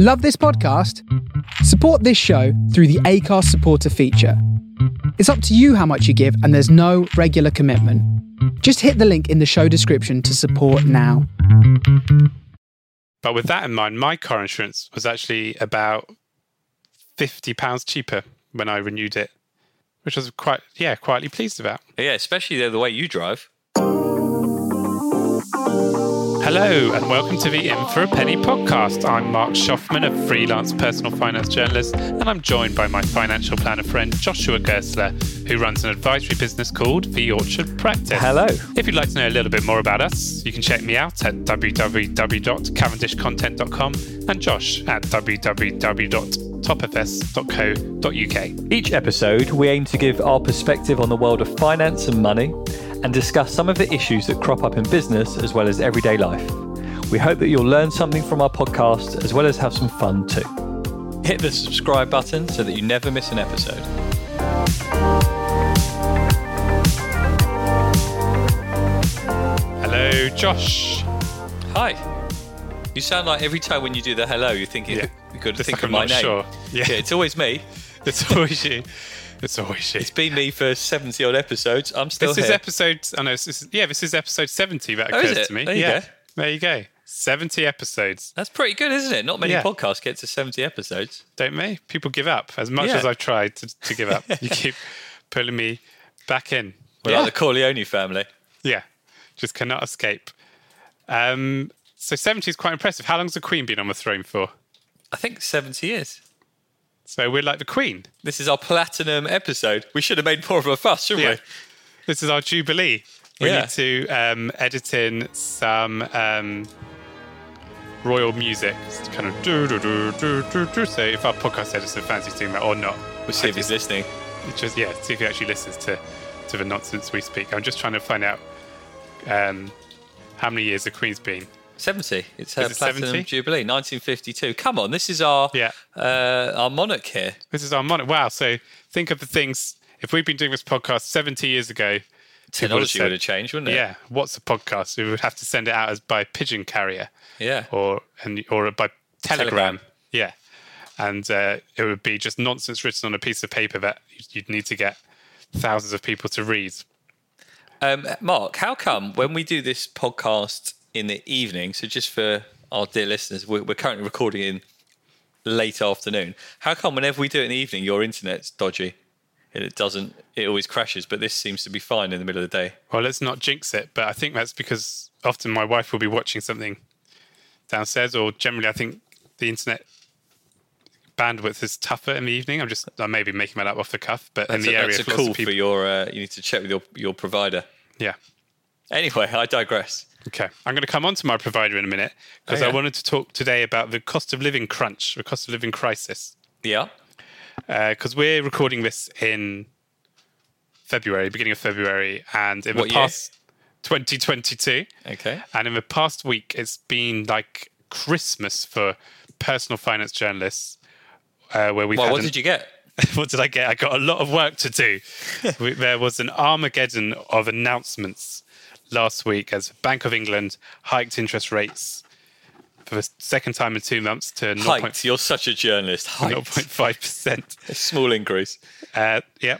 Love this podcast? Support this show through the Acast supporter feature. It's up to you how much you give, and there's no regular commitment. Just hit the link in the show description to support now. But with that in mind, my car insurance was actually about fifty pounds cheaper when I renewed it, which I was quite yeah quietly pleased about. Yeah, especially the, the way you drive. Hello and welcome to the In for a Penny podcast. I'm Mark Shoffman, a freelance personal finance journalist, and I'm joined by my financial planner friend Joshua Gerstler, who runs an advisory business called The Orchard Practice. Hello. If you'd like to know a little bit more about us, you can check me out at www.cavendishcontent.com and Josh at www.topfs.co.uk. Each episode, we aim to give our perspective on the world of finance and money and discuss some of the issues that crop up in business as well as everyday life. We hope that you'll learn something from our podcast as well as have some fun too. Hit the subscribe button so that you never miss an episode. Hello, Josh. Hi. You sound like every time when you do the hello, you're thinking, Yeah. you've got to think like of I'm my name. sure. Yeah. Yeah, it's always me. It's always you. It's always. It's been me for 70 odd episodes. I'm still This is episode. I know. This is, yeah, this is episode seventy. That Oh, occurs to me. There you yeah, go. there you go. Seventy episodes. That's pretty good, isn't it? Not many Yeah. podcasts get to 70 episodes. Don't they? People give up. As much Yeah. as I've tried to, to give up, you keep pulling me back in. We're yeah. like the Corleone family. yeah, just cannot escape. Um, so seventy is quite impressive. How long's the Queen been on the throne for? I think 70 years. So we're like the Queen. This is our platinum episode. We should have made more of a fuss, shouldn't Yeah. we? This is our jubilee. We Yeah. need to um, edit in some um, royal music. It's kind of do do do do do do. So if our podcast editor fancies doing that or not, We'll see if he's listening. just yeah, see if he actually listens to to the nonsense we speak. I'm just trying to find out um, how many years the Queen's been. 70. It's her Is it platinum 70? jubilee, 1952. Come on, this is our Yeah. uh, our monarch here. This is our monarch. Wow. So think of the things. If we'd been doing this podcast 70 years ago, Technology said- would have changed, wouldn't it? Yeah, what's a podcast? We would have to send it out as by pigeon carrier. Yeah. or and or by telegram. Telegram. Yeah, and uh, it would be just nonsense written on a piece of paper that you'd need to get thousands of people to read. Um, Mark, how come when we do this podcast in the evening, so just for our dear listeners, we're, we're currently recording in late afternoon. How come whenever we do it in the evening, your internet's dodgy? And it doesn't, it always crashes, but this seems to be fine in the middle of the day. Well, let's not jinx it, but I think that's because often my wife will be watching something downstairs, or generally, I think the internet bandwidth is tougher in the evening. I'm just I may be making that up off the cuff, but in That's the a, area, that's a of call people, for your, uh, you need to check with your, your provider. yeah. Anyway, I digress. Okay, I'm going to come on to my provider in a minute because Oh, yeah. I wanted to talk today about the cost of living crunch, the cost of living crisis. Yeah. because we're recording this in February, beginning of February, and in What the year? past 2022, Okay. and in the past week, it's been like Christmas for personal finance journalists, uh, where we've Well, what an- did you get? what did I get? I got a lot of work to do. We- there was an Armageddon of announcements last week as Bank of England hiked interest rates for the second time in two months to Hiked. You're such a journalist. Hiked. 0.5%. A small increase. Uh, yeah.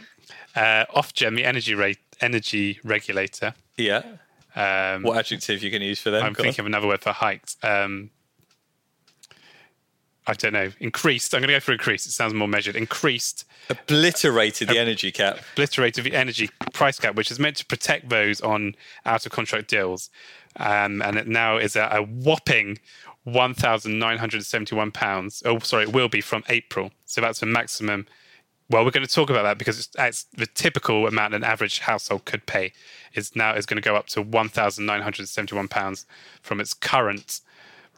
Uh, Ofgem, the energy rate, energy regulator. Yeah. Um, What adjective you can use for them? I'm thinking of another word for hiked. Um, I don't know. Increased. I'm going to go for increased. It sounds more measured. Increased, obliterated the energy cap. obliterated the energy price cap, which is meant to protect those on out of contract deals, um, and it now is at a whopping one thousand nine hundred seventy-one pounds. Oh, sorry, it will be from April. So that's the maximum. Well, we're going to talk about that because it's, it's the typical amount an average household could pay is now is going to go up to one thousand nine hundred seventy-one pounds from its current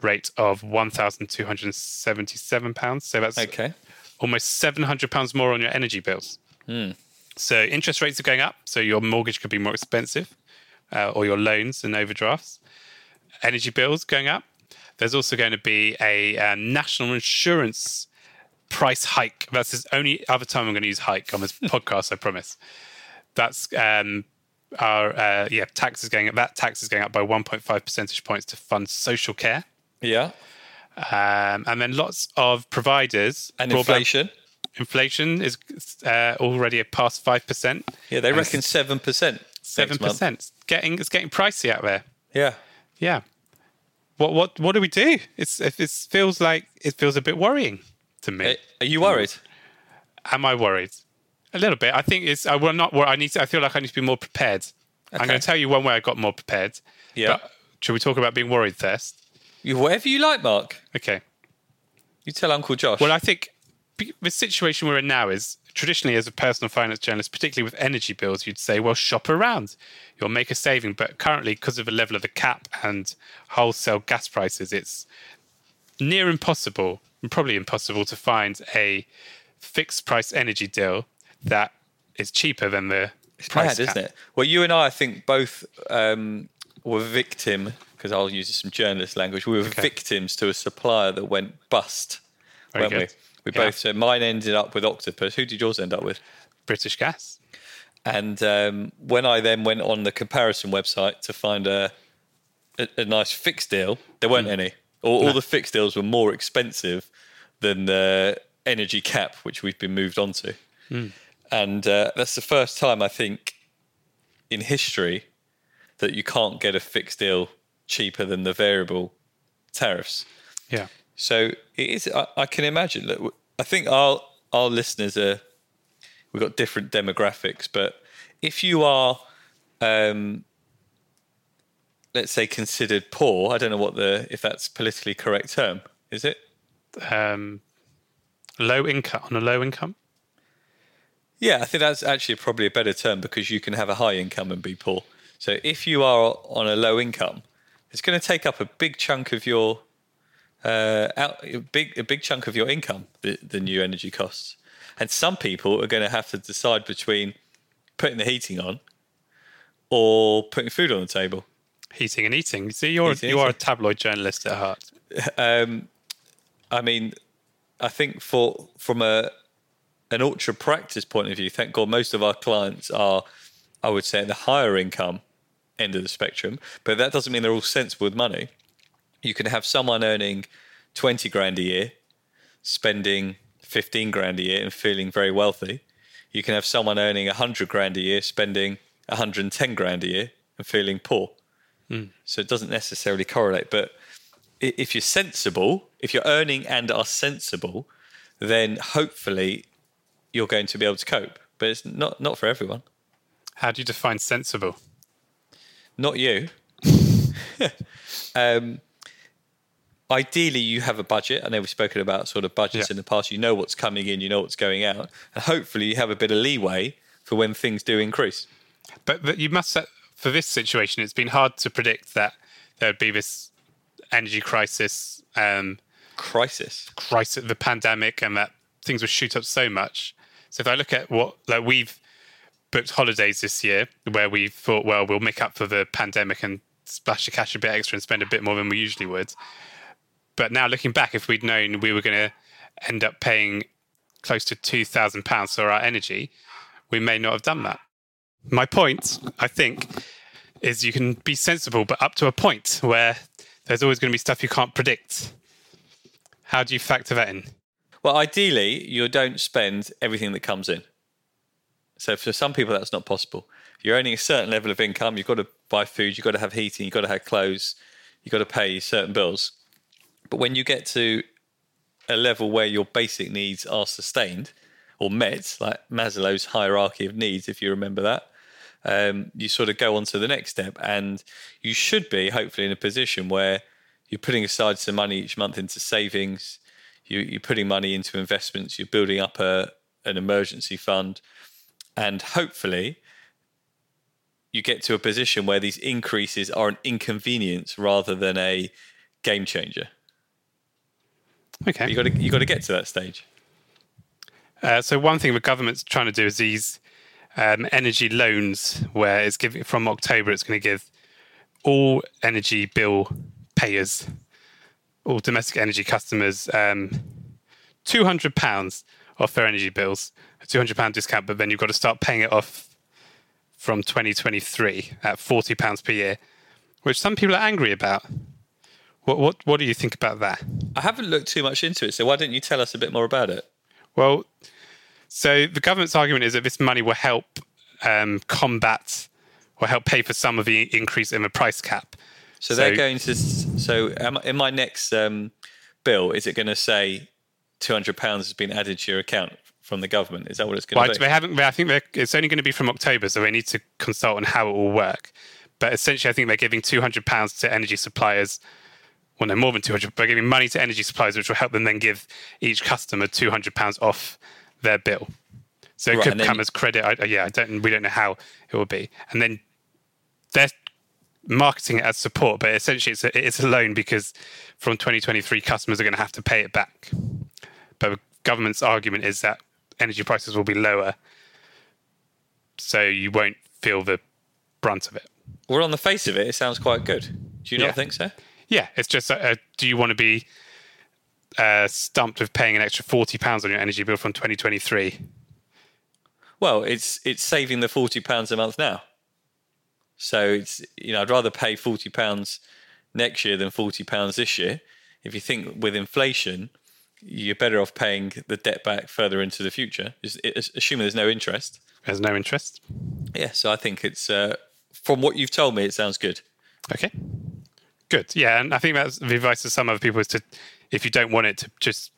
rate of one thousand two hundred seventy-seven pounds. So that's Okay. almost seven hundred pounds more on your energy bills. So interest rates are going up, so your mortgage could be more expensive, uh, or your loans and overdrafts. Energy bills going up. There's also going to be a uh, national insurance price hike. That's the only other time I'm going to use hike on this podcast. I promise. That's um, our uh, yeah tax is going up. That tax is going up by 1.5 percentage points to fund social care. Yeah. Um, and then lots of providers. And inflation. Inflation is uh, already past five percent. Yeah, they reckon seven percent. Seven percent. Getting it's getting pricey out there. Yeah. Yeah. What what what do we do? It's it, feels like it feels a bit worrying to me. Uh, Are you worried? Am I worried? A little bit. I think it's. I will not. I need. To, I feel like I need to be more prepared. I'm going to tell you one way I got more prepared. Yeah. But should we talk about being worried first? You, whatever you like, Mark. Okay. You tell Uncle Josh. Well, I think the situation we're in now is traditionally, as a personal finance journalist, particularly with energy bills, you'd say, well, shop around. You'll make a saving. But currently, because of the level of the cap and wholesale gas prices, it's near impossible, and probably impossible, to find a fixed price energy deal that is cheaper than the It's price mad, cap. isn't it? Well, you and I, I think, both um, were victim because I'll use some journalist language. We were victims to a supplier that went bust, Very weren't good. we? We Yeah. both. So mine ended up with Octopus. Who did yours end up with? British Gas. And um, when I then went on the comparison website to find a a, a nice fixed deal, there weren't Mm. any. All, all the fixed deals were more expensive than the energy cap, which we've been moved on to. Mm. And uh, that's the first time I think in history that you can't get a fixed deal cheaper than the variable tariffs. Yeah. So it is. I, I can imagine. Look, I think our our listeners are. We've got different demographics, but if you are, um, let's say, considered poor, I don't know what the if that's politically correct term. Is it? Um, low income on a low income. Yeah, I think that's actually probably a better term because you can have a high income and be poor. So if you are on a low income, it's going to take up a big chunk of your uh, out, a big a big chunk of your income. The, the new energy costs, and some people are going to have to decide between putting the heating on or putting food on the table. Heating and eating. See, you're Heating and you are a tabloid journalist at heart. Um, I mean, I think for from a an Orchard Practice point of view, thank God most of our clients are, I would say, the higher income end of the spectrum. But that doesn't mean they're all sensible with money. You can have someone earning twenty grand a year, spending fifteen grand a year, and feeling very wealthy. You can have someone earning hundred grand a year, spending one hundred and ten grand a year, and feeling poor. Hmm. So it doesn't necessarily correlate, but if you're sensible, if you're earning and are sensible, then hopefully you're going to be able to cope. But it's not not for everyone. How do you define sensible? Not you. um, ideally, you have a budget. I know we've spoken about sort of budgets Yeah. in the past. You know what's coming in, you know what's going out, and hopefully you have a bit of leeway for when things do increase. But, but you must set, for this situation, it's been hard to predict that there would be this energy crisis, um, Crisis. crisis, the pandemic, and that things would shoot up so much. So if I look at what like we've booked holidays this year, where we thought, well, we'll make up for the pandemic and splash the cash a bit extra and spend a bit more than we usually would. But now looking back, if we'd known we were going to end up paying close to two thousand pounds for our energy, we may not have done that. My point, I think, is you can be sensible, but up to a point where there's always going to be stuff you can't predict. How do you factor that in? Well, ideally, you don't spend everything that comes in. So for some people, that's not possible. You're earning a certain level of income, you've got to buy food, you've got to have heating, you've got to have clothes, you've got to pay certain bills. But when you get to a level where your basic needs are sustained or met, like Maslow's hierarchy of needs, if you remember that, um, you sort of go on to the next step. And you should be, hopefully, in a position where you're putting aside some money each month into savings, you, you're putting money into investments, you're building up a, an emergency fund, and hopefully you get to a position where these increases are an inconvenience rather than a game changer. Okay. You got to you got to get to that stage. Uh, so one thing the government's trying to do is these um, energy loans, where it's giving from October, it's going to give all energy bill payers, all domestic energy customers, um, two hundred pounds off their energy bills, a two hundred pound discount. But then you've got to start paying it off from 2023 at 40 pounds per year, which some people are angry about. What what what do you think about that? I haven't looked too much into it, so why don't you tell us a bit more about it? Well, so the government's argument is that this money will help um, combat or help pay for some of the increase in the price cap. So, they're going to. So in my next um, bill, is it going to say two hundred pounds has been added to your account from the government? Is that what it's going to be? they haven't. I think they're- it's only going to be from October, so they need to consult on how it will work. But essentially, I think they're giving two hundred pounds to energy suppliers. Well, no, more than two hundred. They're giving money to energy suppliers, which will help them then give each customer two hundred pounds off their bill. So it Right, could come you- as credit. I, yeah, I mm. don't. We don't know how it will be. And then they're marketing it as support, but essentially it's a, it's a loan because from 2023 customers are going to have to pay it back. But the government's argument is that energy prices will be lower, so you won't feel the brunt of it. Well, on the face of it, it sounds quite good. Do you Yeah. not think so? Yeah, it's just uh, uh, do you want to be uh, stumped with paying an extra 40 pounds on your energy bill from 2023? Well, it's it's saving the forty pounds a month now. So it's you know I'd rather pay forty pounds next year than forty pounds this year. If you think with inflation, you're better off paying the debt back further into the future, assuming there's no interest. There's no interest. Yeah, so I think it's uh, from what you've told me, it sounds good. Okay. Good. Yeah, and I think that's the advice to some other people is to, if you don't want it, to just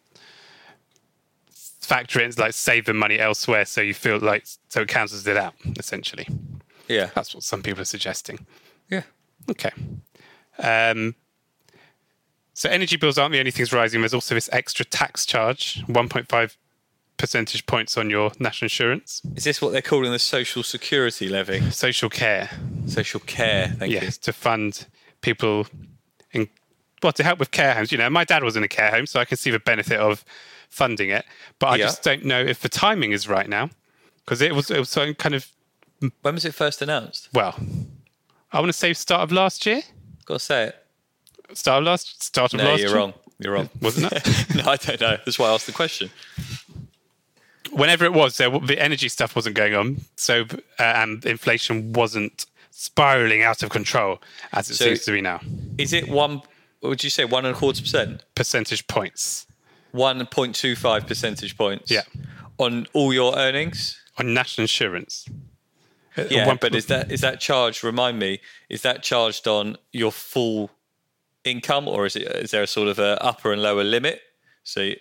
factor in, like save the money elsewhere, so you feel like so it cancels it out. Essentially, Yeah, that's what some people are suggesting. yeah. Okay. Um, so energy bills aren't the only things rising. There's also this extra tax charge, 1.5 percentage points on your national insurance, Is this what they're calling the social security levy? social care. Social care. Thank you. Yes, to fund people in well to help with care homes. You know, my dad was in a care home, so I can see the benefit of funding it. But I Yeah. just don't know if the timing is right now because it was it was so kind of When was it first announced? well, I want to say start of last year, Got to say it. Start of last start of No, last you're year. wrong. You're wrong. Wasn't it? no, I don't know. That's why I asked the question. Whenever it was, there the energy stuff wasn't going on, so uh, and inflation wasn't spiraling out of control as it So- seems to be now. Is it one? What would you say one and a quarter percent? Percentage points One point two five percentage points. Yeah. On all your earnings. on national insurance. Yeah, one- but is that is that charged? Remind me, is that charged on your full income, or is it is there a sort of a upper and lower limit? So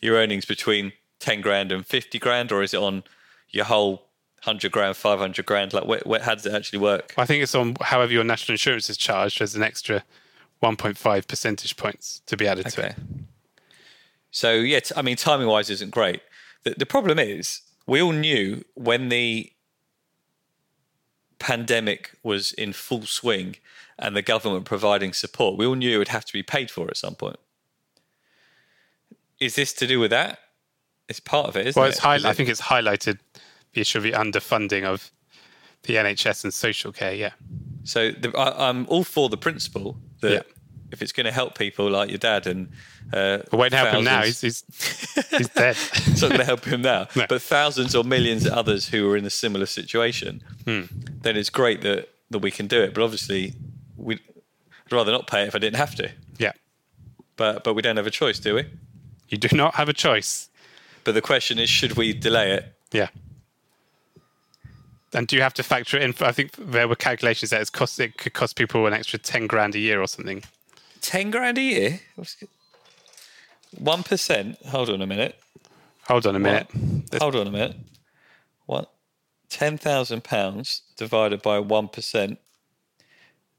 your earnings between ten grand and fifty grand, or is it on your whole hundred grand, five hundred grand? Like, where, where, how does it actually work? I think it's on however your national insurance is charged. There's an extra 1.5 percentage points to be added to it. So yeah, t- I mean, timing wise isn't great. The, the problem is we all knew when the pandemic was in full swing and the government providing support, we all knew it would have to be paid for at some point. Is this to do with that? It's part of it, isn't Well, it? it's high, I think it's highlighted the issue of the underfunding of the NHS and social care. Yeah, So the, I, I'm all for the principle that Yeah. if it's going to help people like your dad and uh, it won't help him now. He's he's, he's dead. it's not going to help him now. No. But thousands or millions of others who are in a similar situation, Hmm. then it's great that, that we can do it. But obviously, we'd rather not pay it if I didn't have to. yeah, But but we don't have a choice, do we? you do not have a choice. But the question is, should we delay it? Yeah. And do you have to factor it in? I think there were calculations that it's cost it could cost people an extra ten grand a year or something. Ten grand a year. One percent. Hold on a minute. Hold on a minute. Hold on a minute. What? Ten thousand pounds divided by one percent.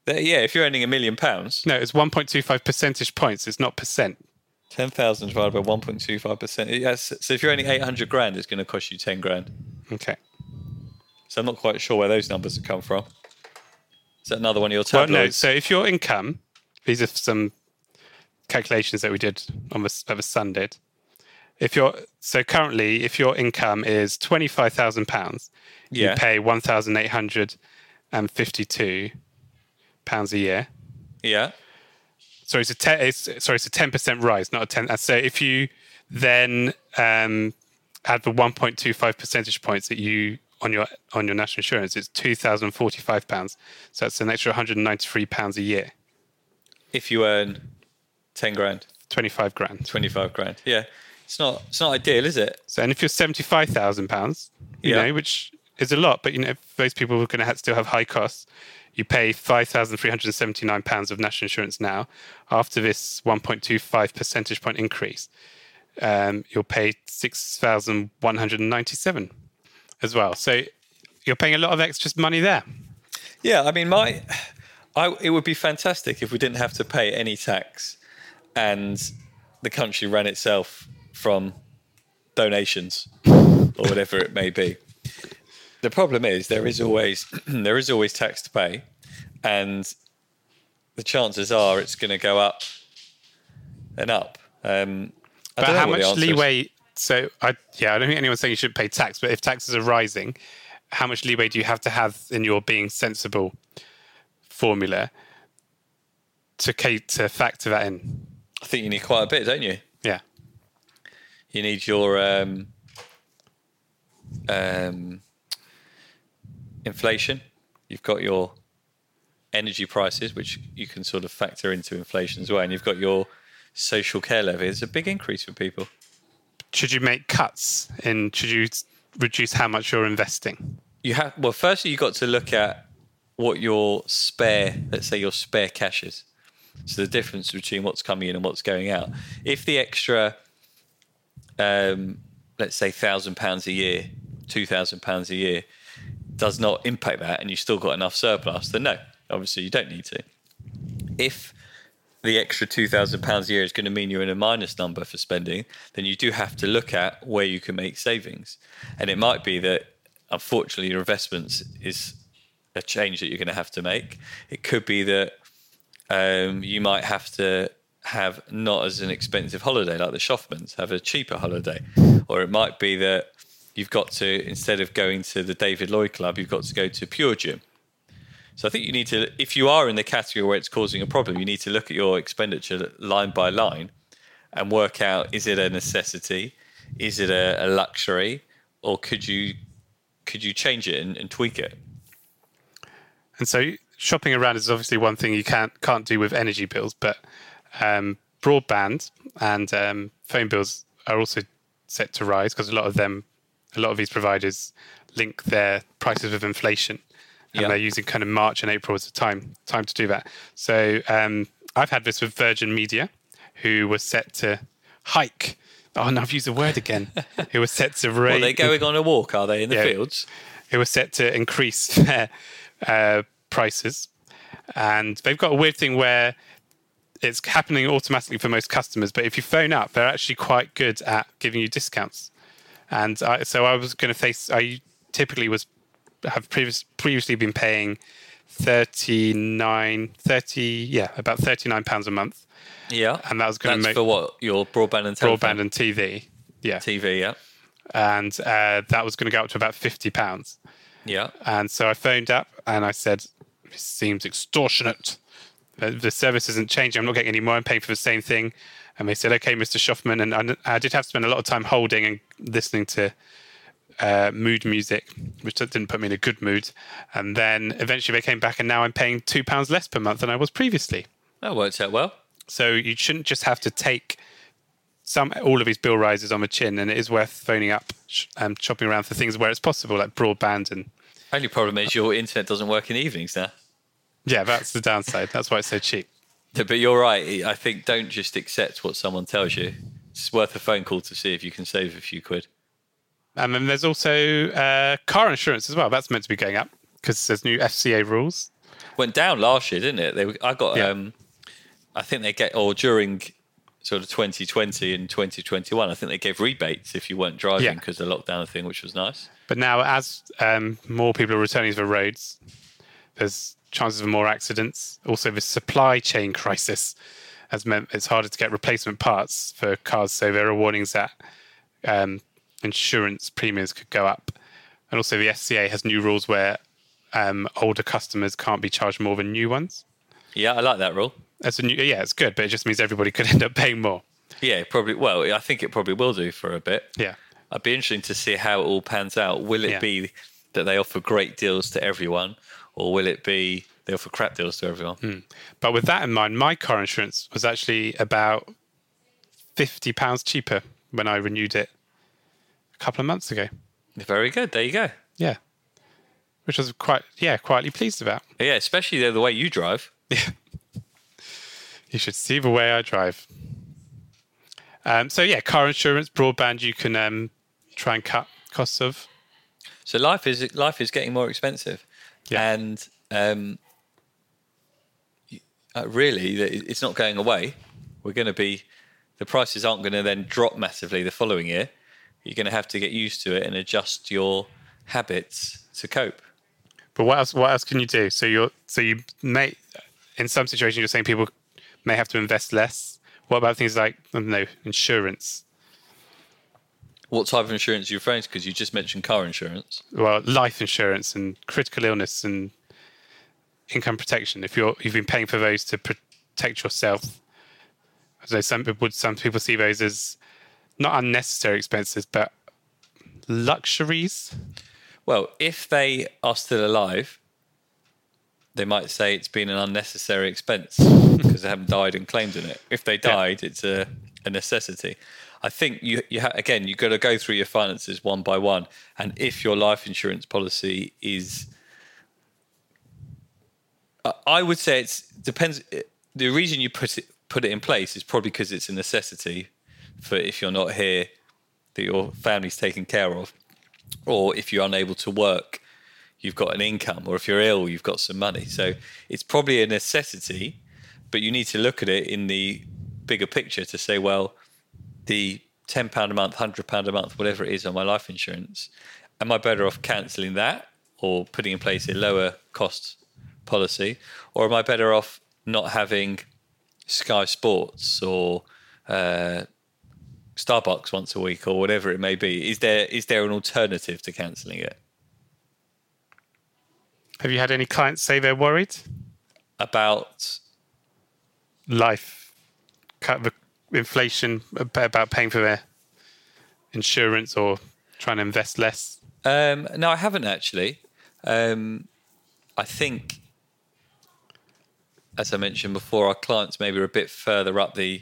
Yeah, if you're earning a million pounds, No, it's 1.25 percentage points. It's not percent. ten thousand divided by one point two five percent. Yes. So if you're earning eight hundred grand, it's going to cost you ten grand. Okay. So I'm not quite sure where those numbers have come from. Is that another one of your Well, no. So if your income, these are some calculations that we did on the that the Sun did. If your so currently, if your income is twenty five thousand pounds, Yeah. you pay one thousand eight hundred and fifty two pounds a year. yeah. So it's a ten, it's sorry, it's a ten percent rise, not a ten. uh, So if you then um, add the one point two five percentage points that you on your on your national insurance, it's two thousand forty five pounds. So that's an extra one hundred and ninety three pounds a year. If you earn 10 grand, 25 grand. 25 grand. Yeah. It's not it's not ideal, is it? So, and if you're seventy-five thousand pounds, you Yeah. know, which is a lot, but you know, those people are going to have, still have high costs. You pay five thousand three hundred seventy-nine pounds of national insurance now. After this one point two five percentage point increase, um, you'll pay six thousand one hundred ninety-seven as well. So, you're paying a lot of extra money there. Yeah, I mean, my, I, it would be fantastic if we didn't have to pay any tax, and the country ran itself from donations or whatever it may be. The problem is there is always there is always tax to pay, and the chances are it's going to go up and up. Um, But how much answer is. leeway? So, I yeah, I don't think anyone's saying you should pay tax, but if taxes are rising, how much leeway do you have to have in your being sensible formula to to factor that in? I think you need quite a bit, don't you? Yeah, you need your um, um, inflation. You've got your energy prices, which you can sort of factor into inflation as well, and you've got your social care levy. It's a big increase for people. should you make cuts in? Should you reduce how much you're investing? You have well, firstly, you've got to look at what your spare, let's say, your spare cash is. So the difference between what's coming in and what's going out. If the extra, um, let's say, thousand pounds a year, two thousand pounds a year, does not impact that, and you've still got enough surplus, then no, obviously you don't need to. If the extra two thousand pounds a year is going to mean you're in a minus number for spending, then you do have to look at where you can make savings, and it might be that unfortunately your investments is a change that you're going to have to make. It could be that um, you might have to have not as an expensive holiday like the Shoffmans, have a cheaper holiday, or it might be that you've got to instead of going to the David Lloyd Club, you've got to go to Pure Gym. So I think you need to, if you are in the category where it's causing a problem, you need to look at your expenditure line by line and work out: is it a necessity, is it a, a luxury, or could you could you change it and, and tweak it? And so shopping around is obviously one thing you can't can't do with energy bills, but um, broadband and um, phone bills are also set to rise because a lot of them, a lot of these providers link their prices with inflation, and Yeah. they're using kind of March and April as a time time to do that. So um, I've had this with Virgin Media, who was set to hike. Oh no, I've used the word again. who was set to Are raise. they're going on a walk? Are they in the Yeah. fields? who were set to increase their uh, prices. And they've got a weird thing where it's happening automatically for most customers, but if you phone up, they're actually quite good at giving you discounts. And I, so I was going to face, I typically was, have previous, previously been paying 39, 30, yeah, about 39 pounds a month. Yeah, And that was going to make for what your broadband and telephone? broadband and TV. Yeah. TV. Yeah, And uh, that was going to go up to about 50 pounds. yeah. And so I phoned up and I said, This seems extortionate. The, the service isn't changing. I'm not getting any more. I'm paying for the same thing. And they said, Okay, Mr. Shoffman. And I, I did have to spend a lot of time holding and listening to uh, mood music, which didn't put me in a good mood. And then eventually they came back, and now I'm paying £2 less per month than I was previously. That works out well. So you shouldn't just have to take some all of these bill rises on the chin, and it is worth phoning up and shopping around for things where it's possible, like broadband and Only problem is your internet doesn't work in the evenings now. Yeah, that's the downside. That's why it's so cheap. But you're right. I think don't just accept what someone tells you. It's worth a phone call to see if you can save a few quid. And then there's also uh, car insurance as well. That's meant to be going up because there's new FCA rules. Went down last year, didn't it? They, I got. Yeah. Um, I think they get or during sort of 2020 and 2021. I think they gave rebates if you weren't driving because of the lockdown thing, which was nice. But now, as um, more people are returning to the roads, there's chances of more accidents. Also, the supply chain crisis has meant it's harder to get replacement parts for cars. So there are warnings that um, insurance premiums could go up. And also, the FCA has new rules where um, older customers can't be charged more than new ones. Yeah, I like that rule. That's a new, yeah, it's good, but it just means everybody could end up paying more. Yeah, probably. Well, I think it probably will do for a bit. Yeah. I'd be interesting to see how it all pans out. Will it Yeah. be that they offer great deals to everyone, or will it be they offer crap deals to everyone. But with that in mind, my car insurance was actually about fifty pounds cheaper when I renewed it a couple of months ago. Very good. There you go. Yeah, which I was quite yeah quietly pleased about. Yeah, especially the, the way you drive. Yeah, you should see the way I drive. Um, so yeah, car insurance, broadband, you can um, try and cut costs of. So life is life is getting more expensive, Yeah. and um, uh, really, it's not going away. We're going to be the prices aren't going to then drop massively the following year. You're going to have to get used to it and adjust your habits to cope. But what else? What else can you do? So you're so you may in some situations you're saying people may have to invest less. What about things like I don't know insurance? What type of insurance are you referring to? Because you just mentioned car insurance. Well, life insurance and critical illness and income protection. If you're you've been paying for those to protect yourself, I know some people would some people see those as not unnecessary expenses, but luxuries. Well, if they are still alive, they might say it's been an unnecessary expense because they haven't died and claimed in it. If they died, it's a, a necessity. I think you, you ha- again, you've got to go through your finances one by one. And if your life insurance policy is, I- I would say it's depends. Eh, the reason you put it put it in place is probably because it's a necessity for if you're not here, that your family's taken care of or if you're unable to work, you've got an income, or if you're ill, you've got some money. So it's probably a necessity, but you need to look at it in the bigger picture to say, well, the ten pound a month, hundred pound a month, whatever it is on my life insurance, am I better off cancelling that or putting in place a lower cost policy, or am I better off not having Sky Sports or uh, Starbucks once a week or whatever it may be. Is there is there an alternative to cancelling it? Have you had any clients say they're worried? About Life, cut the inflation about paying for their insurance or trying to invest less. um, no, I haven't actually. Um, I think, as I mentioned before, our clients maybe are a bit further up the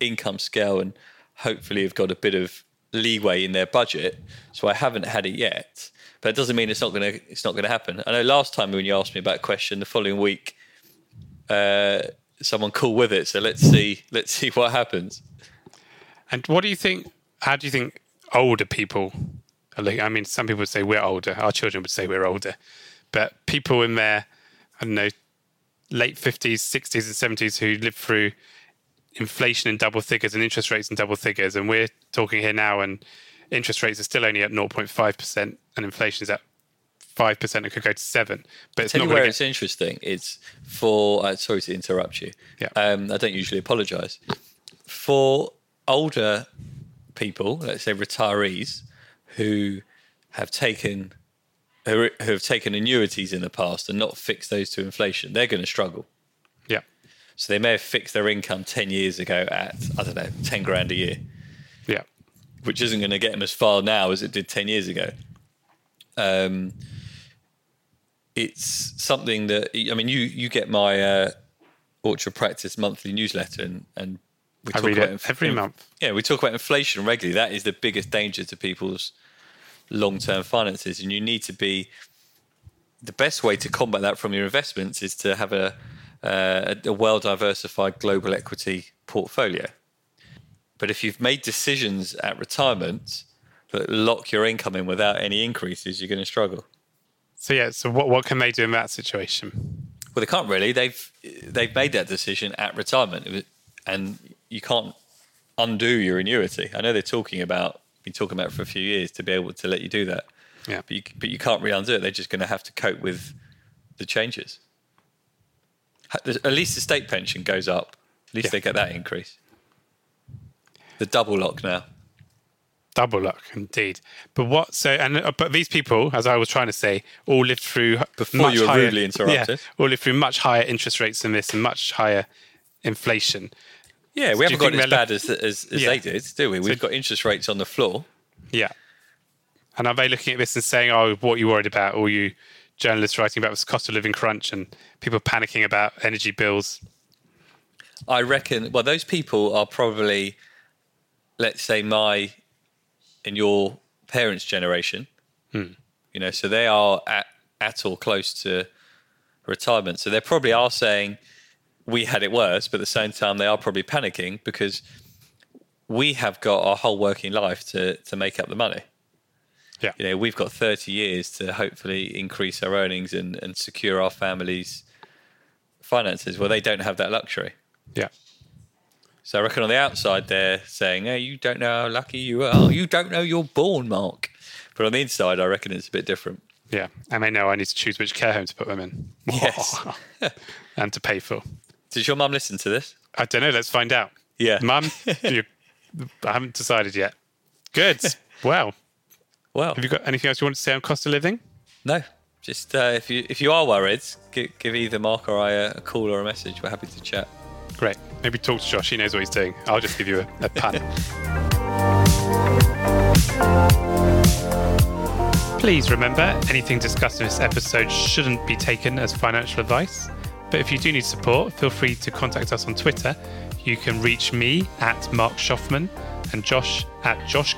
income scale and hopefully have got a bit of leeway in their budget. So I haven't had it yet, but it doesn't mean it's not going to it's not going to happen. I know last time when you asked me about a question, the following week, uh, someone cool with it. So let's see let's see what happens. And what do you think? How do you think older people? I mean, some people would say we're older. Our children would say we're older, but people in their, I don't know, late fifties, sixties, and seventies who lived through inflation in double figures and interest rates in double figures, and we're talking here now, and interest rates are still only at 0.5 percent, and inflation is at five percent. It could go to seven, but it's Tell not you where to it's interesting. It's for. Uh, sorry to interrupt you. Yeah. Um, I don't usually apologise. For older people, let's say retirees, who have taken who who have taken annuities in the past and not fixed those to inflation, they're going to struggle. yeah, So they may have fixed their income ten years ago at I don't know ten grand a year, yeah. which isn't going to get them as far now as it did 10 years ago. Um, it's something that, I mean, you, you get my uh, Orchard Practice monthly newsletter and, and we I read about it inf- every month. Yeah, we talk about inflation regularly. That is the biggest danger to people's long term finances. And you need to be the best way to combat that from your investments is to have a, uh, a well diversified global equity portfolio. But if you've made decisions at retirement that lock your income in without any increases, you're going to struggle. So yeah, so what what can they do in that situation? Well, they can't really. They've they've made that decision at retirement, and you can't undo your annuity. I know they're talking about been talking about for a few years to be able to let you do that. Yeah. but you, but you can't really undo it. They're just going to have to cope with the changes. At least the state pension goes up. At least Yeah. they get that increase. The double lock now. Double luck, indeed. But what? So, and uh, but these people, as I was trying to say, all lived through Before much you were higher, rudely interrupted. Yeah, all lived through much higher interest rates than this and much higher inflation. Yeah, Do we haven't got it as bad as as, as Yeah. they did, do we? We've got interest rates on the floor. Yeah. And are they looking at this and saying, "Oh, what are you worried about? All you journalists writing about this cost of living crunch and people panicking about energy bills. I reckon. Well, those people are probably, let's say, my and your parents' generation. Hmm. You know, so they are at at or close to retirement. So they probably are saying we had it worse, but at the same time, they are probably panicking because we have got our whole working life to to make up the money. Yeah. You know, we've got 30 years to hopefully increase our earnings and, and secure our families' finances. Well, they don't have that luxury. Yeah. So I reckon on the outside they're saying, "Hey, you don't know how lucky you are. You don't know you're born, Mark." But on the inside, I reckon it's a bit different. Yeah. And they know I need to choose which care home to put them in. Yes. and to pay for. Does your mum listen to this? I don't know. Let's find out. Yeah. Mum, you, I haven't decided yet. Good. Well, Well, have you got anything else you want to say on cost of living? no. Just uh, if you if you are worried, give, give either Mark or I a, a call or a message. We're happy to chat. Great. Maybe talk to Josh. He knows what he's doing. I'll just give you a, a. Please remember, anything discussed in this episode shouldn't be taken as financial advice. But if you do need support, feel free to contact us on Twitter. You can reach me at Mark Shoffman and Josh at Josh.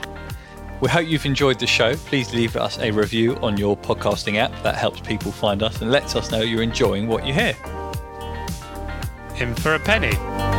We hope you've enjoyed the show. Please leave us a review on your podcasting app. That helps people find us and lets us know you're enjoying what you hear. In for a penny.